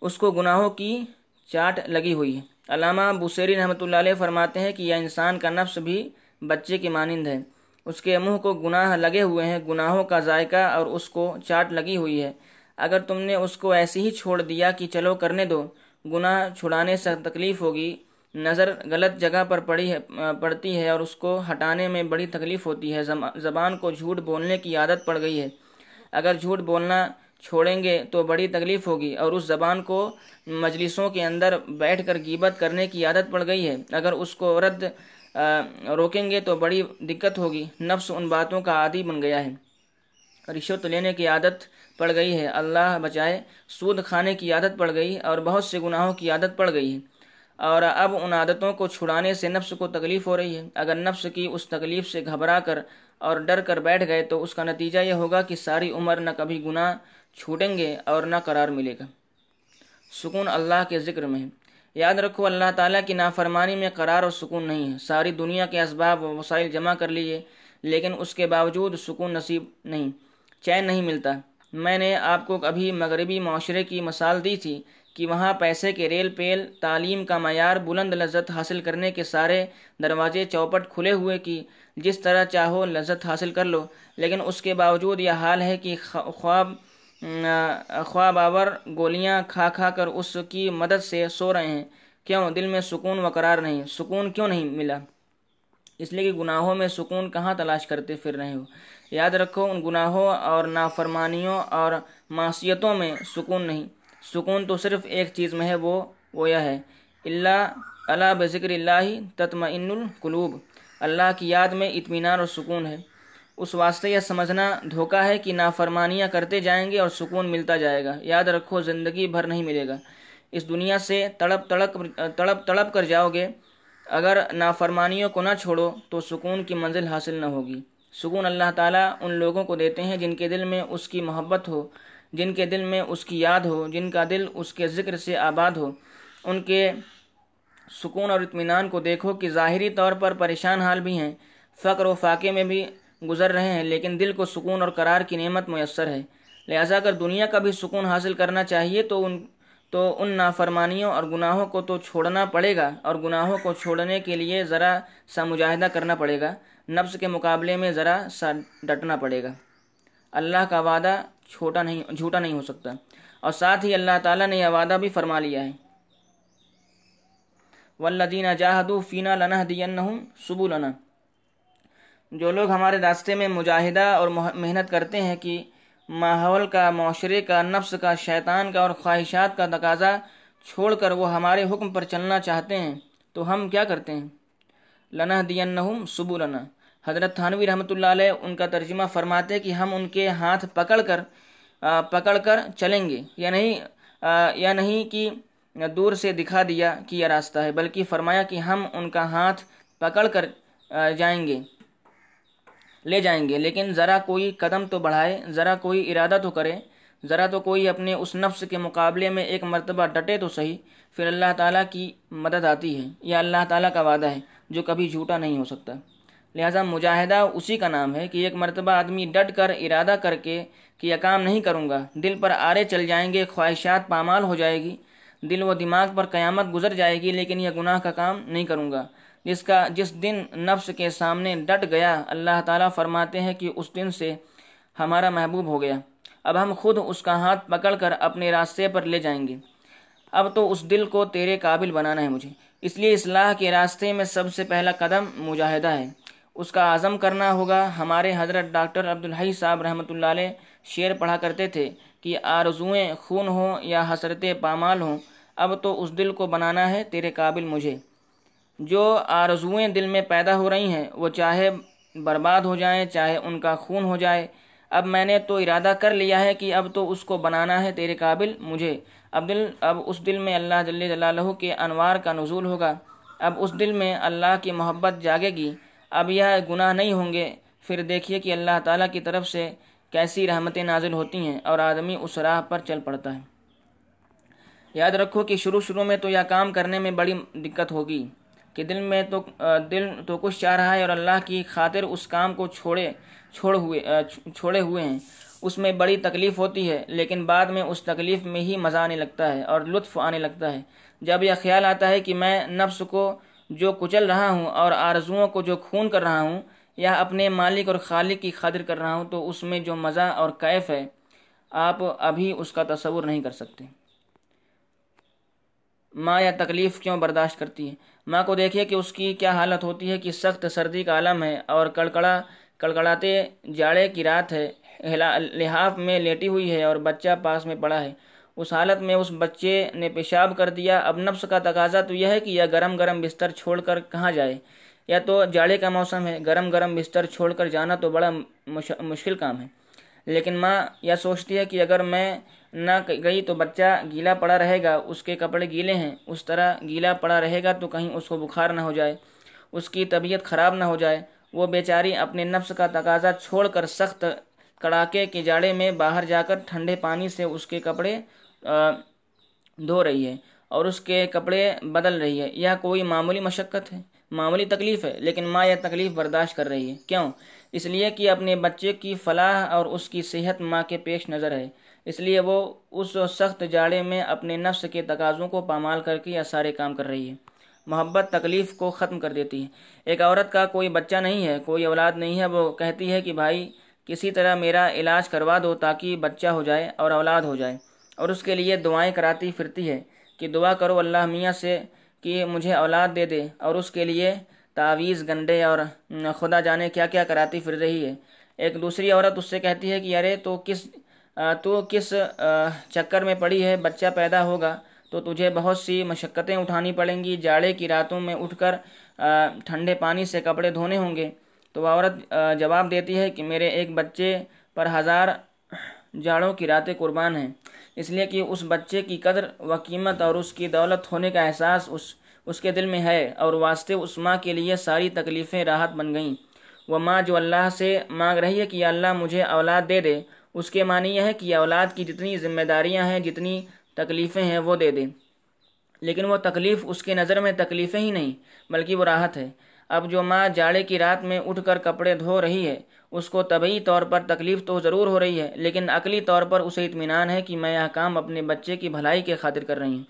اس کو گناہوں کی چاٹ لگی ہوئی ہے۔ علامہ بصیری رحمۃ اللہ علیہ فرماتے ہیں کہ یہ انسان کا نفس بھی بچے کی مانند ہے۔ اس کے منہ کو گناہ لگے ہوئے ہیں، گناہوں کا ذائقہ اور اس کو چاٹ لگی ہوئی ہے۔ اگر تم نے اس کو ایسے ہی چھوڑ دیا کہ چلو کرنے دو، گناہ چھڑانے سے تکلیف ہوگی۔ نظر غلط جگہ پر پڑی ہے پڑتی ہے اور اس کو ہٹانے میں بڑی تکلیف ہوتی ہے۔ زبان کو جھوٹ بولنے کی عادت پڑ گئی ہے۔ اگر جھوٹ بولنا چھوڑیں گے تو بڑی تکلیف ہوگی اور اس زبان کو مجلسوں کے اندر بیٹھ کر گیبت کرنے کی عادت پڑ گئی ہے۔ اگر اس کو رد روکیں گے تو بڑی دقت ہوگی۔ نفس ان باتوں کا عادی بن گیا ہے۔ رشوت لینے کی عادت پڑ گئی ہے۔ اللہ بچائے سود کھانے کی عادت پڑ گئی اور بہت سے گناہوں کی عادت پڑ گئی ہے۔ اور اب ان عادتوں کو چھڑانے سے نفس کو تکلیف ہو رہی ہے۔ اگر نفس کی اس تکلیف سے گھبرا کر اور ڈر کر بیٹھ گئے تو اس کا نتیجہ یہ ہوگا کہ ساری عمر نہ کبھی گناہ چھوٹیں گے اور نہ قرار ملے گا۔ سکون اللہ کے ذکر میں ہے۔ یاد رکھو اللہ تعالیٰ کی نافرمانی میں قرار اور سکون نہیں ہے۔ ساری دنیا کے اسباب و وسائل جمع کر لیے، لیکن اس کے باوجود سکون نصیب نہیں، چین نہیں ملتا۔ میں نے آپ کو ابھی مغربی معاشرے کی مثال دی تھی کہ وہاں پیسے کے ریل پیل، تعلیم کا معیار بلند لذت حاصل کرنے کے سارے دروازے چوپٹ کھلے ہوئے کہ جس طرح چاہو لذت حاصل کر لو، لیکن اس کے باوجود یہ حال ہے کہ خواب خواب آور گولیاں کھا کھا کر اس کی مدد سے سو رہے ہیں۔ کیوں؟ دل میں سکون و قرار نہیں۔ سکون کیوں نہیں ملا؟ اس لیے کہ گناہوں میں سکون کہاں تلاش کرتے پھر رہے ہو؟ یاد رکھو، ان گناہوں اور نافرمانیوں اور معاشیتوں میں سکون نہیں۔ سکون تو صرف ایک چیز میں ہے، وہ وہ یہ ہے۔ اللہ اللہ بذکر اللہ تطمئن القلوب۔ اللہ کی یاد میں اطمینان اور سکون ہے۔ اس واسطے یہ سمجھنا دھوکہ ہے کہ نافرمانیاں کرتے جائیں گے اور سکون ملتا جائے گا۔ یاد رکھو، زندگی بھر نہیں ملے گا۔ اس دنیا سے تڑپ تڑپ تڑپ تڑپ کر جاؤ گے۔ اگر نافرمانیوں کو نہ چھوڑو تو سکون کی منزل حاصل نہ ہوگی۔ سکون اللہ تعالیٰ ان لوگوں کو دیتے ہیں جن کے دل میں اس کی محبت ہو۔ جن کے دل میں اس کی یاد ہو، جن کا دل اس کے ذکر سے آباد ہو۔ ان کے سکون اور اطمینان کو دیکھو کہ ظاہری طور پر پریشان حال بھی ہیں۔ فقر و فاقے میں بھی گزر رہے ہیں، لیکن دل کو سکون اور قرار کی نعمت میسر ہے۔ لہذا اگر دنیا کا بھی سکون حاصل کرنا چاہیے تو ان تو ان نافرمانیوں اور گناہوں کو تو چھوڑنا پڑے گا، اور گناہوں کو چھوڑنے کے لیے ذرا سا مجاہدہ کرنا پڑے گا۔ نفس کے مقابلے میں ذرا سا ڈٹنا پڑے گا۔ اللہ کا وعدہ چھوٹا نہیں، جھوٹا نہیں ہو سکتا۔ اور ساتھ ہی اللہ تعالیٰ نے یہ وعدہ بھی فرما لیا ہے۔ ولدینہ جاہدو فینہ لنح دین سبو لنا جو لوگ ہمارے راستے میں مجاہدہ اور محنت کرتے ہیں کہ ماحول کا، معاشرے کا، نفس کا، شیطان کا اور خواہشات کا تقاضا چھوڑ کر وہ ہمارے حکم پر چلنا چاہتے ہیں، تو ہم کیا کرتے ہیں؟ لنح دین سبو لنا حضرت تھانوی رحمۃ اللہ علیہ ان کا ترجمہ فرماتے کہ ہم ان کے ہاتھ پکڑ کر پکڑ کر چلیں گے۔ یا نہیں یا نہیں کہ دور سے دکھا دیا کہ یہ راستہ ہے، بلکہ فرمایا کہ ہم ان کا ہاتھ پکڑ کر جائیں گے، لے جائیں گے۔ لیکن ذرا کوئی قدم تو بڑھائے، ذرا کوئی ارادہ تو کرے، ذرا تو کوئی اپنے اس نفس کے مقابلے میں ایک مرتبہ ڈٹے تو صحیح، پھر اللہ تعالیٰ کی مدد آتی ہے۔ یا اللہ تعالیٰ کا وعدہ ہے جو کبھی جھوٹا نہیں ہو سکتا۔ لہٰذا مجاہدہ اسی کا نام ہے کہ ایک مرتبہ آدمی ڈٹ کر ارادہ کر کے کہ یہ کام نہیں کروں گا، دل پر آرے چل جائیں گے، خواہشات پامال ہو جائے گی، دل و دماغ پر قیامت گزر جائے گی، لیکن یہ گناہ کا کام نہیں کروں گا۔ جس کا، جس دن نفس کے سامنے ڈٹ گیا، اللہ تعالیٰ فرماتے ہیں کہ اس دن سے ہمارا محبوب ہو گیا۔ اب ہم خود اس کا ہاتھ پکڑ کر اپنے راستے پر لے جائیں گے۔ اب تو اس دل کو تیرے قابل بنانا ہے مجھے۔ اس لیے اصلاح کے راستے میں سب سے پہلا قدم مجاہدہ ہے۔ اس کا عزم کرنا ہوگا۔ ہمارے حضرت ڈاکٹر عبدالحی صاحب رحمۃ اللہ علیہ شعر پڑھا کرتے تھے کہ آرزوئیں خون ہوں یا حسرت پامال ہوں، اب تو اس دل کو بنانا ہے تیرے قابل مجھے۔ جو آرزوئیں دل میں پیدا ہو رہی ہیں، وہ چاہے برباد ہو جائیں، چاہے ان کا خون ہو جائے۔ اب میں نے تو ارادہ کر لیا ہے کہ اب تو اس کو بنانا ہے تیرے قابل مجھے۔ اب دل، اب اس دل میں اللہ جل جلالہ کے انوار کا نزول ہوگا۔ اب اس دل میں اللہ کی محبت جاگے گی۔ اب یہ گناہ نہیں ہوں گے۔ پھر دیکھیے کہ اللہ تعالیٰ کی طرف سے کیسی رحمتیں نازل ہوتی ہیں اور آدمی اس راہ پر چل پڑتا ہے۔ یاد رکھو کہ شروع شروع میں تو یہ کام کرنے میں بڑی دقت ہوگی کہ دل میں تو، دل تو کچھ چاہ رہا ہے اور اللہ کی خاطر اس کام کو چھوڑے، چھوڑ ہوئے، چھوڑے ہوئے ہیں۔ اس میں بڑی تکلیف ہوتی ہے، لیکن بعد میں اس تکلیف میں ہی مزہ آنے لگتا ہے اور لطف آنے لگتا ہے۔ جب یہ خیال آتا ہے کہ میں نفس کو جو کچل رہا ہوں اور آرزوؤں کو جو خون کر رہا ہوں یا اپنے مالک اور خالق کی خاطر کر رہا ہوں تو اس میں جو مزہ اور کیف ہے، آپ ابھی اس کا تصور نہیں کر سکتے۔ ماں یا تکلیف کیوں برداشت کرتی ہے؟ ماں کو دیکھیے کہ اس کی کیا حالت ہوتی ہے کہ سخت سردی کا عالم ہے اور کڑکڑا، کڑکڑاتے جاڑے کی رات ہے، لحاف میں لیٹی ہوئی ہے اور بچہ پاس میں پڑا ہے۔ اس حالت میں اس بچے نے پیشاب کر دیا۔ اب نفس کا تقاضا تو یہ ہے کہ یہ گرم گرم بستر چھوڑ کر کہاں جائے؟ یا تو جاڑے کا موسم ہے، گرم گرم بستر چھوڑ کر جانا تو بڑا مشکل کام ہے۔ لیکن ماں یہ سوچتی ہے کہ اگر میں نہ گئی تو بچہ گیلا پڑا رہے گا، اس کے کپڑے گیلے ہیں، اس طرح گیلا پڑا رہے گا تو کہیں اس کو بخار نہ ہو جائے، اس کی طبیعت خراب نہ ہو جائے۔ وہ بیچاری اپنے نفس کا تقاضا چھوڑ کر سخت کڑاکے کے جاڑے میں باہر جا کر ٹھنڈے پانی سے اس کے کپڑے دھو رہی ہے اور اس کے کپڑے بدل رہی ہے۔ یہ کوئی معمولی مشقت ہے، معمولی تکلیف ہے، لیکن ماں یہ تکلیف برداشت کر رہی ہے۔ کیوں؟ اس لیے کہ اپنے بچے کی فلاح اور اس کی صحت ماں کے پیش نظر ہے۔ اس لیے وہ اس سخت جاڑے میں اپنے نفس کے تقاضوں کو پامال کر کے یہ سارے کام کر رہی ہے۔ محبت تکلیف کو ختم کر دیتی ہے۔ ایک عورت کا کوئی بچہ نہیں ہے، کوئی اولاد نہیں ہے، وہ کہتی ہے کہ بھائی، کسی طرح میرا علاج کروا دو تاکہ بچہ ہو جائے اور اولاد ہو جائے۔ اور اس کے لیے دعائیں کراتی پھرتی ہے کہ دعا کرو اللہ میاں سے کہ مجھے اولاد دے دے اور اس کے لیے تعویذ، گنڈے اور خدا جانے کیا کیا کراتی پھر رہی ہے۔ ایک دوسری عورت اس سے کہتی ہے کہ ارے تو کس تو کس چکر میں پڑی ہے، بچہ پیدا ہوگا، تو تجھے بہت سی مشقتیں اٹھانی پڑیں گی، جاڑے کی راتوں میں اٹھ کر ٹھنڈے پانی سے کپڑے دھونے ہوں گے۔ تو وہ عورت جواب دیتی ہے کہ میرے ایک بچے پر ہزار جاڑوں کی راتیں قربان ہیں۔ اس لیے کہ اس بچے کی قدر و قیمت اور اس کی دولت ہونے کا احساس اس اس کے دل میں ہے اور واسطے اس ماں کے لیے ساری تکلیفیں راحت بن گئیں۔ وہ ماں جو اللہ سے مانگ رہی ہے کہ اللہ مجھے اولاد دے دے، اس کے معنی یہ ہے کہ اولاد کی جتنی ذمہ داریاں ہیں، جتنی تکلیفیں ہیں، وہ دے دے۔ لیکن وہ تکلیف اس کے نظر میں تکلیفیں ہی نہیں، بلکہ وہ راحت ہے۔ اب جو ماں جاڑے کی رات میں اٹھ کر کپڑے دھو رہی ہے، اس کو طبعی طور پر تکلیف تو ضرور ہو رہی ہے، لیکن عقلی طور پر اسے اطمینان ہے کہ میں یہ کام اپنے بچے کی بھلائی کے خاطر کر رہی ہوں۔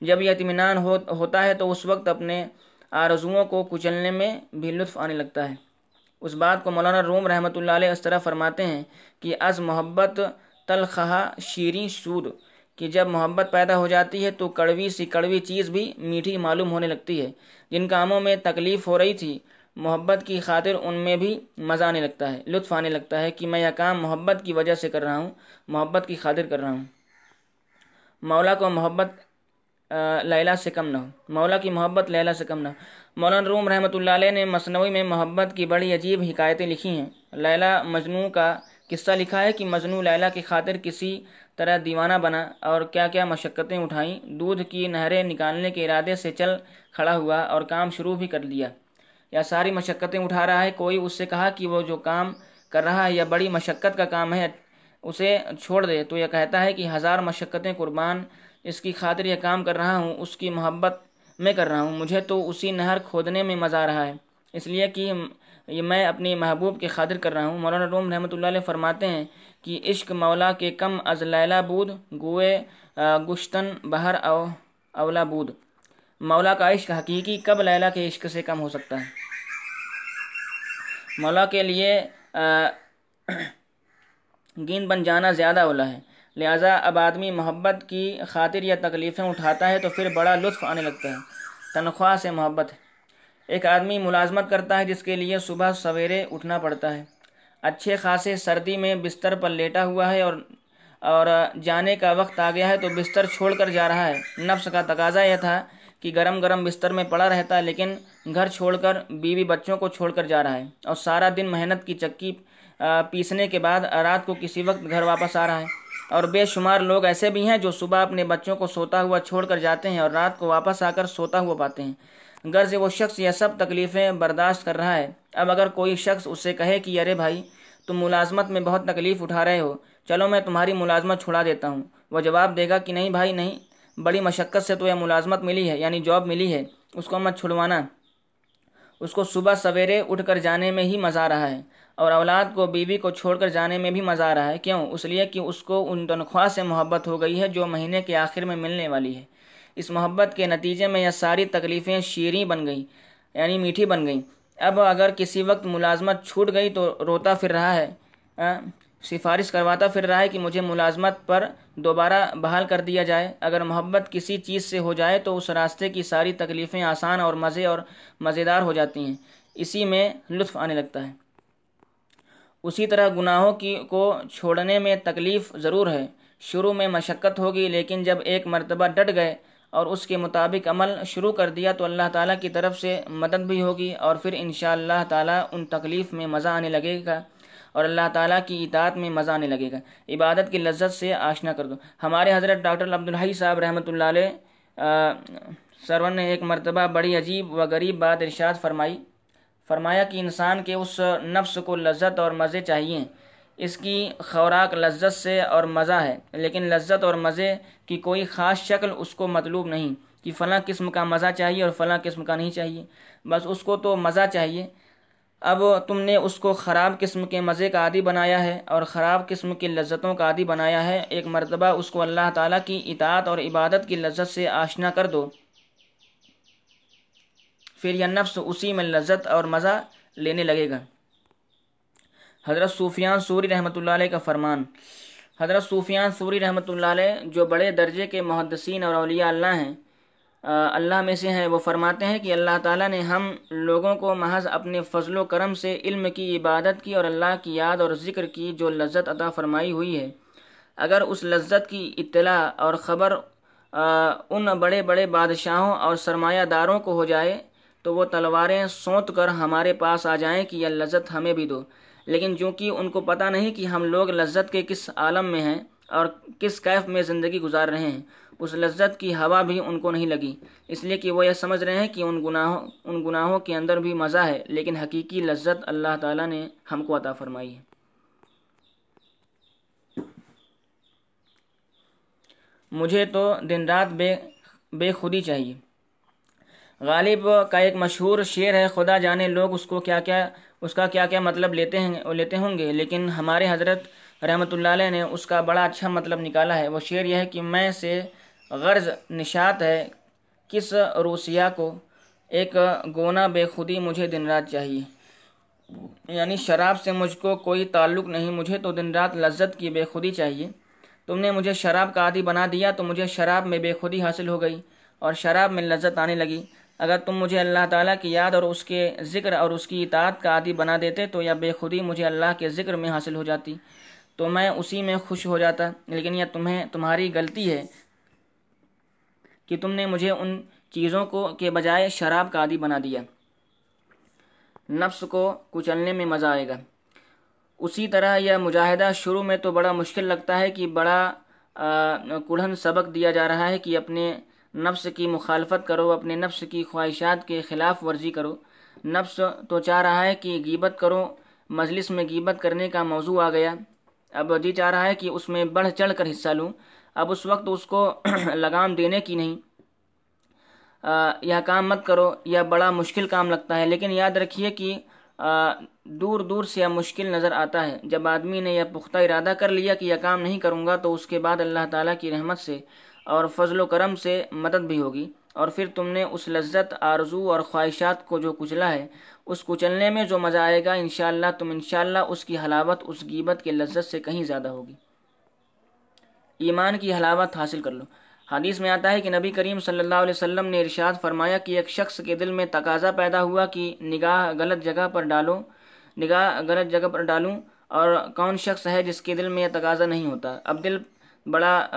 جب یہ اطمینان ہو، ہوتا ہے تو اس وقت اپنے آرزوؤں کو کچلنے میں بھی لطف آنے لگتا ہے۔ اس بات کو مولانا روم رحمۃ اللہ علیہ اس طرح فرماتے ہیں کہ از محبت تلخہ شیریں سود، کہ جب محبت پیدا ہو جاتی ہے تو کڑوی سی کڑوی چیز بھی میٹھی معلوم ہونے لگتی ہے۔ جن کاموں میں تکلیف ہو رہی تھی، محبت کی خاطر ان میں بھی مزہ آنے لگتا ہے، لطف آنے لگتا ہے کہ میں یہ کام محبت کی وجہ سے کر رہا ہوں، محبت کی خاطر کر رہا ہوں۔ مولا کو محبت لیلا سے کم نہ ہو۔ مولا کی محبت لیلا سے کم نہ ہو۔ مولانا روم رحمۃ اللہ علیہ نے مصنوعی میں محبت کی بڑی عجیب حکایتیں لکھی ہیں۔ لیلا مجنو کا قصہ لکھا ہے کہ مجنو لیلا کی خاطر کسی طرح دیوانہ بنا اور کیا کیا مشقتیں اٹھائیں۔ دودھ کی نہریں نکالنے کے ارادے سے چل کھڑا ہوا اور کام شروع بھی کر لیا۔ یا ساری مشقتیں اٹھا رہا ہے، کوئی اس سے کہا کہ وہ جو کام کر رہا ہے، یا بڑی مشقت کا کام ہے، اسے چھوڑ دے۔ تو یہ کہتا ہے کہ ہزار مشقتیں قربان اس کی خاطر یہ کام کر رہا ہوں، اس کی محبت میں کر رہا ہوں۔ مجھے تو اسی نہر کھودنے میں مزہ آ رہا ہے، اس لیے کہ یہ میں اپنی محبوب کی خاطر کر رہا ہوں۔ مولانا روم رحمۃ اللہ علیہ فرماتے ہیں کہ عشق مولا کے کم از لیلا بود، گوئے گشتن، بہر، او، اولا بود۔ مولا کا عشق حقیقی کب لیلا کے عشق سے کم ہو سکتا ہے؟ مولا کے لیے گیند بن جانا زیادہ اولا ہے۔ لہٰذا اب آدمی محبت کی خاطر یا تکلیفیں اٹھاتا ہے تو پھر بڑا لطف آنے لگتا ہے۔ تنخواہ سے محبت ہے۔ ایک آدمی ملازمت کرتا ہے جس کے لیے صبح سویرے اٹھنا پڑتا ہے۔ اچھے خاصے سردی میں بستر پر لیٹا ہوا ہے اور اور جانے کا وقت آ گیا ہے تو بستر چھوڑ کر جا رہا ہے۔ نفس کا تقاضا یہ تھا کہ گرم گرم بستر میں پڑا رہتا ہے لیکن گھر چھوڑ کر بیوی بچوں کو چھوڑ کر جا رہا ہے اور سارا دن محنت کی چکی پیسنے کے بعد رات کو کسی وقت گھر واپس آ رہا ہے۔ اور بے شمار لوگ ایسے بھی ہیں جو صبح اپنے بچوں کو سوتا ہوا چھوڑ کر جاتے ہیں اور رات کو واپس آ کر سوتا ہوا پاتے ہیں۔ غرض وہ شخص یہ سب تکلیفیں برداشت کر رہا ہے۔ اب اگر کوئی شخص اسے کہے کہ ارے بھائی، تم ملازمت میں بہت تکلیف اٹھا رہے ہو، چلو میں تمہاری ملازمت چھڑا دیتا ہوں۔ وہ جواب دے گا کہ نہیں بھائی، نہیں، بڑی مشقت سے تو یہ ملازمت ملی ہے یعنی جاب ملی ہے، اس کو مت چھڑوانا۔ اس کو صبح سویرے اٹھ کر جانے میں ہی مزہ آ رہا ہے، اور اولاد کو، بیوی کو چھوڑ کر جانے میں بھی مزہ آ رہا ہے۔ کیوں؟ اس لیے کہ اس کو ان تنخواہ سے محبت ہو گئی ہے جو مہینے کے آخر میں ملنے والی ہے۔ اس محبت کے نتیجے میں یہ ساری تکلیفیں شیریں بن گئیں یعنی میٹھی بن گئیں۔ اب اگر کسی وقت ملازمت چھوٹ گئی تو روتا پھر رہا ہے سفارش کرواتا پھر رہا ہے کہ مجھے ملازمت پر دوبارہ بحال کر دیا جائے۔ اگر محبت کسی چیز سے ہو جائے تو اس راستے کی ساری تکلیفیں آسان اور مزے اور مزیدار ہو جاتی ہیں۔ اسی میں لطف آنے لگتا ہے۔ اسی طرح گناہوں کی، کو چھوڑنے میں تکلیف ضرور ہے۔ شروع میں مشقت ہوگی، لیکن جب ایک مرتبہ ڈٹ گئے اور اس کے مطابق عمل شروع کر دیا تو اللہ تعالیٰ کی طرف سے مدد بھی ہوگی اور پھر انشاء اللہ تعالیٰ ان تکلیف میں مزہ آنے لگے گا اور اللہ تعالیٰ کی اطاعت میں مزہ آنے لگے گا۔ عبادت کی لذت سے آشنا کر دو۔ ہمارے حضرت ڈاکٹر عبدالحی صاحب رحمۃ اللہ علیہ سرور نے ایک مرتبہ بڑی عجیب و غریب بات ارشاد فرمائی، فرمایا کہ انسان کے اس نفس کو لذت اور مزے چاہیے۔ اس کی خوراک لذت سے اور مزہ ہے، لیکن لذت اور مزے کی کوئی خاص شکل اس کو مطلوب نہیں کہ فلاں قسم کا مزہ چاہیے اور فلاں قسم کا نہیں چاہیے۔ بس اس کو تو مزہ چاہیے۔ اب تم نے اس کو خراب قسم کے مزے کا عادی بنایا ہے اور خراب قسم کی لذتوں کا عادی بنایا ہے۔ ایک مرتبہ اس کو اللہ تعالیٰ کی اطاعت اور عبادت کی لذت سے آشنا کر دو۔ پھر یہ نفس اسی میں لذت اور مزہ لینے لگے گا۔ حضرت صوفیان سوری رحمۃ اللہ علیہ کا فرمان۔ حضرت صوفیان سوری رحمۃ اللہ علیہ جو بڑے درجے کے محدثین اور اولیاء اللہ ہیں اللہ میں سے ہیں، وہ فرماتے ہیں کہ اللہ تعالیٰ نے ہم لوگوں کو محض اپنے فضل و کرم سے علم کی، عبادت کی اور اللہ کی یاد اور ذکر کی جو لذت عطا فرمائی ہوئی ہے۔ اگر اس لذت کی اطلاع اور خبر ان بڑے بڑے بادشاہوں اور سرمایہ داروں کو ہو جائے، تو وہ تلواریں سونت کر ہمارے پاس آ جائیں کہ یہ لذت ہمیں بھی دو۔ لیکن چونکہ ان کو پتہ نہیں کہ ہم لوگ لذت کے کس عالم میں ہیں اور کس کیف میں زندگی گزار رہے ہیں، اس لذت کی ہوا بھی ان کو نہیں لگی۔ اس لیے کہ وہ یہ سمجھ رہے ہیں کہ ان گناہوں ان گناہوں کے اندر بھی مزہ ہے، لیکن حقیقی لذت اللہ تعالیٰ نے ہم کو عطا فرمائی ہے۔ مجھے تو دن رات بے بے خودی چاہیے۔ غالب کا ایک مشہور شعر ہے، خدا جانے لوگ اس کو کیا کیا اس کا کیا کیا مطلب لیتے ہیں لیتے ہوں گے، لیکن ہمارے حضرت رحمۃ اللہ علیہ نے اس کا بڑا اچھا مطلب نکالا ہے۔ وہ شعر یہ ہے کہ میں سے غرض نشات ہے کس روسیہ کو؟ ایک گونا بے خودی مجھے دن رات چاہیے۔ یعنی شراب سے مجھ کو کوئی تعلق نہیں، مجھے تو دن رات لذت کی بے خودی چاہیے۔ تم نے مجھے شراب کا عادی بنا دیا تو مجھے شراب میں بے خودی حاصل ہو گئی اور شراب میں لذت آنے لگی۔ اگر تم مجھے اللہ تعالیٰ کی یاد اور اس کے ذکر اور اس کی اطاعت کا عادی بنا دیتے تو یا بے خودی مجھے اللہ کے ذکر میں حاصل ہو جاتی، تو میں اسی میں خوش ہو جاتا۔ لیکن یہ تمہیں، تمہاری غلطی ہے کہ تم نے مجھے ان چیزوں کو، کے بجائے شراب کا عادی بنا دیا۔ نفس کو کچلنے میں مزہ آئے گا۔ اسی طرح یہ مجاہدہ شروع میں تو بڑا مشکل لگتا ہے کہ بڑا کڑھن سبق دیا جا رہا ہے کہ اپنے نفس کی مخالفت کرو، اپنے نفس کی خواہشات کے خلاف ورزی کرو۔ نفس تو چاہ رہا ہے کہ غیبت کرو، مجلس میں غیبت کرنے کا موضوع آ گیا۔ اب جی چاہ رہا ہے کہ اس میں بڑھ چڑھ کر حصہ لوں۔ اب اس وقت اس کو [clears throat] لگام دینے کی نہیں۔ یہ کام مت کرو یا بڑا مشکل کام لگتا ہے۔ لیکن یاد رکھیے کہ دور دور سے یہ مشکل نظر آتا ہے۔ جب آدمی نے یہ پختہ ارادہ کر لیا کہ یہ کام نہیں کروں گا، تو اس کے بعد اللہ تعالیٰ کی رحمت سے اور فضل و کرم سے مدد بھی ہوگی۔ اور پھر تم نے اس لذت، آرزو اور خواہشات کو جو کچلا ہے، اس کچلنے میں جو مزہ آئے گا، انشاءاللہ تم انشاءاللہ اس کی حلاوت، اس گیبت کے لذت سے کہیں زیادہ ہوگی۔ ایمان کی حلاوت حاصل کر لو۔ حدیث میں آتا ہے کہ نبی کریم صلی اللہ علیہ وسلم نے ارشاد فرمایا کہ ایک شخص کے دل میں تقاضا پیدا ہوا کہ نگاہ غلط جگہ پر ڈالو، نگاہ غلط جگہ پر ڈالوں، اور کون شخص ہے جس کے دل میں یہ تقاضا نہیں ہوتا؟ اب دل بڑا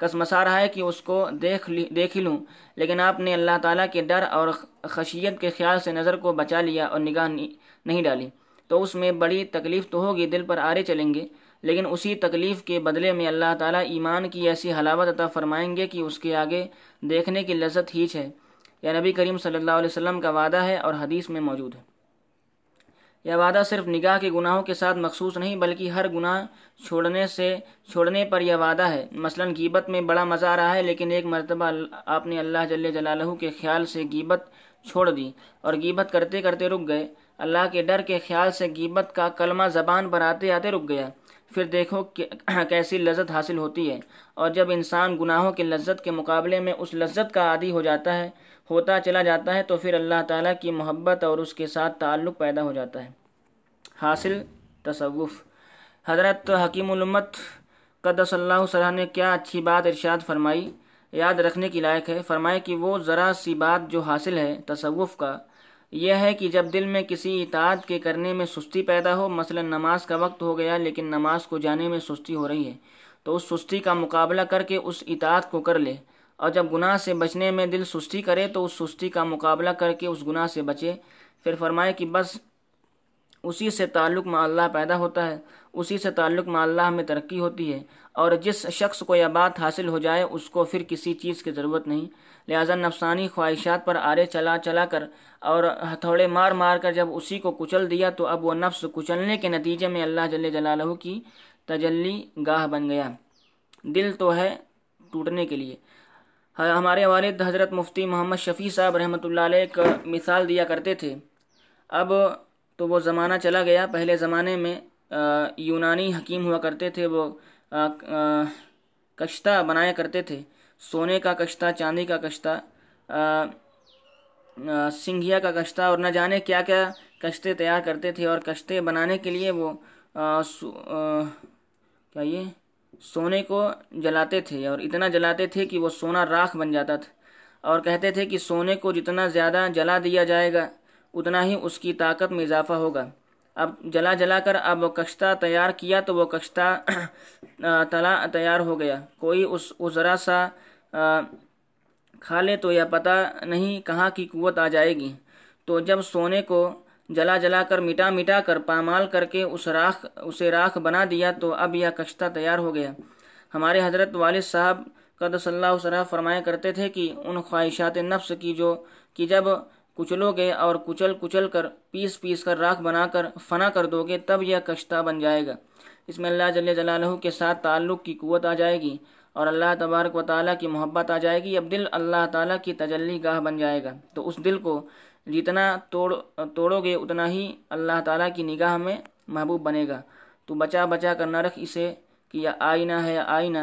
کسمسا رہا ہے کہ اس کو دیکھ لی دیکھ لوں۔ لیکن آپ نے اللہ تعالیٰ کے ڈر اور خشیت کے خیال سے نظر کو بچا لیا اور نگاہ نہیں ڈالی۔ تو اس میں بڑی تکلیف تو ہوگی، دل پر آرے چلیں گے۔ لیکن اسی تکلیف کے بدلے میں اللہ تعالیٰ ایمان کی ایسی حلاوت عطا فرمائیں گے کہ اس کے آگے دیکھنے کی لذت ہیچ ہے۔ یا نبی کریم صلی اللہ علیہ وسلم کا وعدہ ہے اور حدیث میں موجود ہے۔ یہ وعدہ صرف نگاہ کے گناہوں کے ساتھ مخصوص نہیں، بلکہ ہر گناہ چھوڑنے سے، چھوڑنے پر یہ وعدہ ہے۔ مثلا گیبت میں بڑا مزہ آ رہا ہے، لیکن ایک مرتبہ آپ نے اللہ جل جلالہ کے خیال سے گیبت چھوڑ دی اور گیبت کرتے کرتے رک گئے۔ اللہ کے ڈر کے خیال سے گیبت کا کلمہ زبان پر آتے آتے رک گیا۔ پھر دیکھو [clears throat] کیسی لذت حاصل ہوتی ہے۔ اور جب انسان گناہوں کی لذت کے مقابلے میں اس لذت کا عادی ہو جاتا ہے ہوتا چلا جاتا ہے تو پھر اللہ تعالیٰ کی محبت اور اس کے ساتھ تعلق پیدا ہو جاتا ہے۔ حاصل تصوف۔ حضرت حکیم الامت قدس اللہ صلی نے کیا اچھی بات ارشاد فرمائی، یاد رکھنے کی لائق ہے۔ فرمائے کہ وہ ذرا سی بات جو حاصل ہے تصوف کا، یہ ہے کہ جب دل میں کسی اطاعت کے کرنے میں سستی پیدا ہو، مثلا نماز کا وقت ہو گیا لیکن نماز کو جانے میں سستی ہو رہی ہے، تو اس سستی کا مقابلہ کر کے اس اطاعت کو کر لے۔ اور جب گناہ سے بچنے میں دل سستی کرے تو اس سستی کا مقابلہ کر کے اس گناہ سے بچے۔ پھر فرمائے کہ بس اسی سے تعلق میں اللہ پیدا ہوتا ہے، اسی سے تعلق میں اللہ میں ترقی ہوتی ہے۔ اور جس شخص کو یہ بات حاصل ہو جائے، اس کو پھر کسی چیز کی ضرورت نہیں۔ لہٰذا نفسانی خواہشات پر آرے چلا چلا کر اور ہتھوڑے مار مار کر جب اسی کو کچل دیا تو اب وہ نفس کچلنے کے نتیجے میں اللہ جل جلالہ کی تجلی گاہ بن گیا۔ دل تو ہے ٹوٹنے کے لیے۔ ہمارے والد حضرت مفتی محمد شفیع صاحب رحمۃ اللہ علیہ کا مثال دیا کرتے تھے۔ اب تو وہ زمانہ چلا گیا۔ پہلے زمانے میں یونانی حکیم ہوا کرتے تھے۔ وہ کشتہ بنایا کرتے تھے۔ سونے کا کشتہ، چاندی کا کشتہ سنگھیا کا کشتہ اور نہ جانے کیا کیا کشتے تیار کرتے تھے۔ اور کشتے بنانے کے لیے وہ کیا یہ؟ سونے کو جلاتے تھے اور اتنا جلاتے تھے کہ وہ سونا راکھ بن جاتا تھا۔ اور کہتے تھے کہ سونے کو جتنا زیادہ جلا دیا جائے گا، اتنا ہی اس کی طاقت میں اضافہ ہوگا۔ اب جلا جلا کر اب وہ کشتہ تیار کیا تو وہ کشتہ [clears throat] تلا تیار ہو گیا۔ کوئی اس ذرا سا کھا لے تو یہ پتہ نہیں کہاں کی قوت آ جائے گی۔ تو جب سونے کو جلا جلا کر، مٹا مٹا کر، پامال کر کے اس راکھ، اسے راکھ بنا دیا تو اب یہ کشتہ تیار ہو گیا۔ ہمارے حضرت والد صاحب قدس اللہ وسلم فرمایا کرتے تھے کہ ان خواہشات نفس کی جو، کہ جب کچلو گے اور کچل کچل کر، پیس پیس کر راکھ بنا کر فنا کر دو گے، تب یہ کشتہ بن جائے گا۔ اس میں اللہ جل جلالہ کے ساتھ تعلق کی قوت آ جائے گی اور اللہ تبارک و تعالیٰ کی محبت آ جائے گی، اب دل اللہ تعالیٰ کی تجلی گاہ بن جائے گا۔ تو اس دل کو جتنا توڑ، توڑو گے اتنا ہی اللہ تعالیٰ کی نگاہ میں محبوب بنے گا۔ تو بچا بچا کر نہ رکھ اسے کہ یہ آئینہ ہے آئینہ۔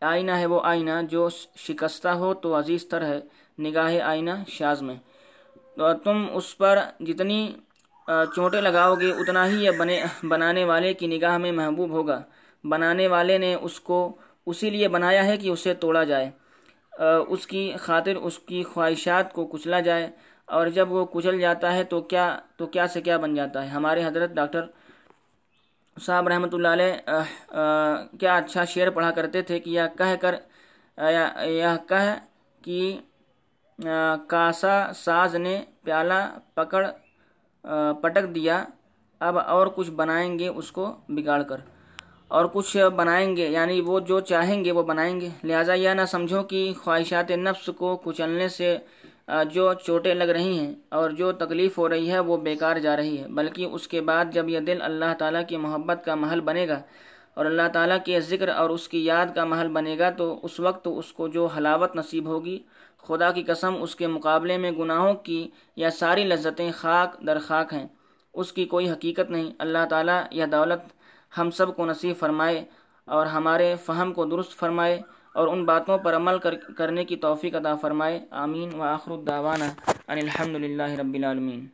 آئینہ ہے وہ آئینہ جو شکستہ ہو تو عزیز تر ہے، نگاہ آئینہ شاز میں۔ تو تم اس پر جتنی چونٹے لگاؤ گے اتنا ہی یہ بنے، بنانے والے کی نگاہ میں محبوب ہوگا۔ بنانے والے نے اس کو اسی لیے بنایا ہے کہ اسے توڑا جائے۔ اس کی خاطر، اس کی خواہشات کو کچلا جائے۔ اور جب وہ کچل جاتا ہے تو کیا تو کیا سے کیا بن جاتا ہے؟ ہمارے حضرت ڈاکٹر صاحب رحمۃ اللہ علیہ کیا اچھا شعر پڑھا کرتے تھے کہ یہ کہہ کر یہ کہہ کہ کاسا ساز نے پیالہ پکڑ پٹک دیا، اب اور کچھ بنائیں گے اس کو بگاڑ کر۔ اور کچھ بنائیں گے یعنی وہ جو چاہیں گے وہ بنائیں گے۔ لہٰذا یہ نہ سمجھو کہ خواہشات نفس کو کچلنے سے جو چوٹیں لگ رہی ہیں اور جو تکلیف ہو رہی ہے، وہ بیکار جا رہی ہے۔ بلکہ اس کے بعد جب یہ دل اللہ تعالیٰ کی محبت کا محل بنے گا اور اللہ تعالیٰ کے ذکر اور اس کی یاد کا محل بنے گا، تو اس وقت اس کو جو حلاوت نصیب ہوگی، خدا کی قسم اس کے مقابلے میں گناہوں کی یا ساری لذتیں خاک در خاک ہیں۔ اس کی کوئی حقیقت نہیں۔ اللہ تعالیٰ یہ دولت ہم سب کو نصیب فرمائے اور ہمارے فہم کو درست فرمائے۔ اور ان باتوں پر عمل کرنے کی توفیق عطا فرمائے. آمین. و آخر الدعوانا ان الحمد للہ رب العالمین.